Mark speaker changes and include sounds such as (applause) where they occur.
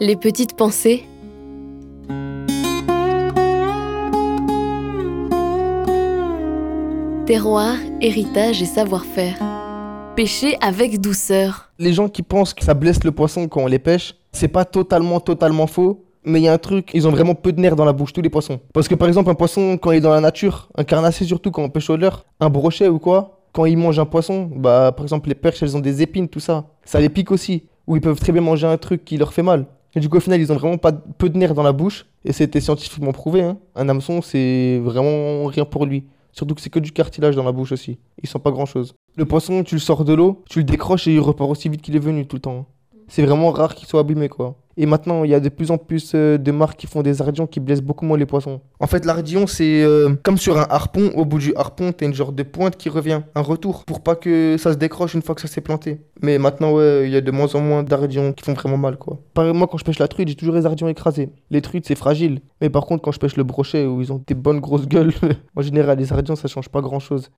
Speaker 1: Les petites pensées. Terroir, héritage et savoir-faire. Pêcher avec douceur.
Speaker 2: Les gens qui pensent que ça blesse le poisson quand on les pêche, c'est pas totalement, totalement faux. Mais il y a un truc, ils ont vraiment peu de nerfs dans la bouche, tous les poissons. Parce que par exemple, un poisson, quand il est dans la nature, un carnassier surtout, quand on pêche au leurre, un brochet ou quoi, quand ils mangent un poisson, bah par exemple, les perches, elles ont des épines, tout ça. Ça les pique aussi. Ou ils peuvent très bien manger un truc qui leur fait mal. Et du coup, au final, ils ont vraiment pas peu de nerfs dans la bouche. Et c'était scientifiquement prouvé. Hein. Un hameçon, c'est vraiment rien pour lui. Surtout que c'est que du cartilage dans la bouche aussi. Il sent pas grand chose. Le poisson, tu le sors de l'eau, tu le décroches et il repart aussi vite qu'il est venu tout le temps. C'est vraiment rare qu'il soit abîmé quoi. Et maintenant, il y a de plus en plus euh, de marques qui font des ardillons qui blessent beaucoup moins les poissons. En fait, l'ardillon, c'est euh, comme sur un harpon. Au bout du harpon, t'as une genre de pointe qui revient, un retour, pour pas que ça se décroche une fois que ça s'est planté. Mais maintenant, ouais, il y a de moins en moins d'ardillons qui font vraiment mal, quoi. Pareil, moi, quand je pêche la truite, j'ai toujours les ardillons écrasés. Les truites, c'est fragile. Mais par contre, quand je pêche le brochet, où ils ont des bonnes grosses gueules, (laughs) en général, les ardillons, ça change pas grand chose.